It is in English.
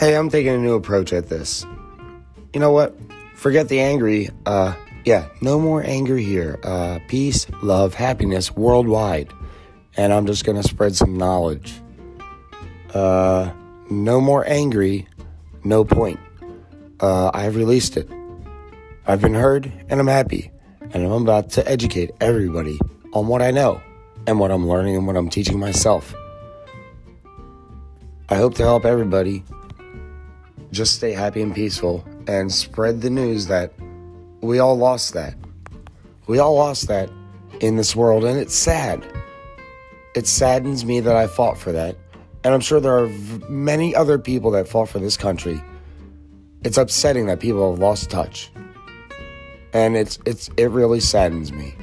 Hey, I'm taking a new approach at this. You know what? Forget the angry. Uh, yeah, no more anger here. Uh, peace, love, happiness worldwide. And I'm just gonna spread some knowledge. Uh, no more angry, no point. Uh, I've released it. I've been heard, and I'm happy. And I'm about to educate everybody on what I know and what I'm learning and what I'm teaching myself. I hope to help everybody just stay happy and peaceful and spread the news that we all lost that. We all lost that in this world, and it's sad. It saddens me that I fought for that. And I'm sure there are many other people that fought for this country. It's upsetting that people have lost touch. And it's it's it really saddens me.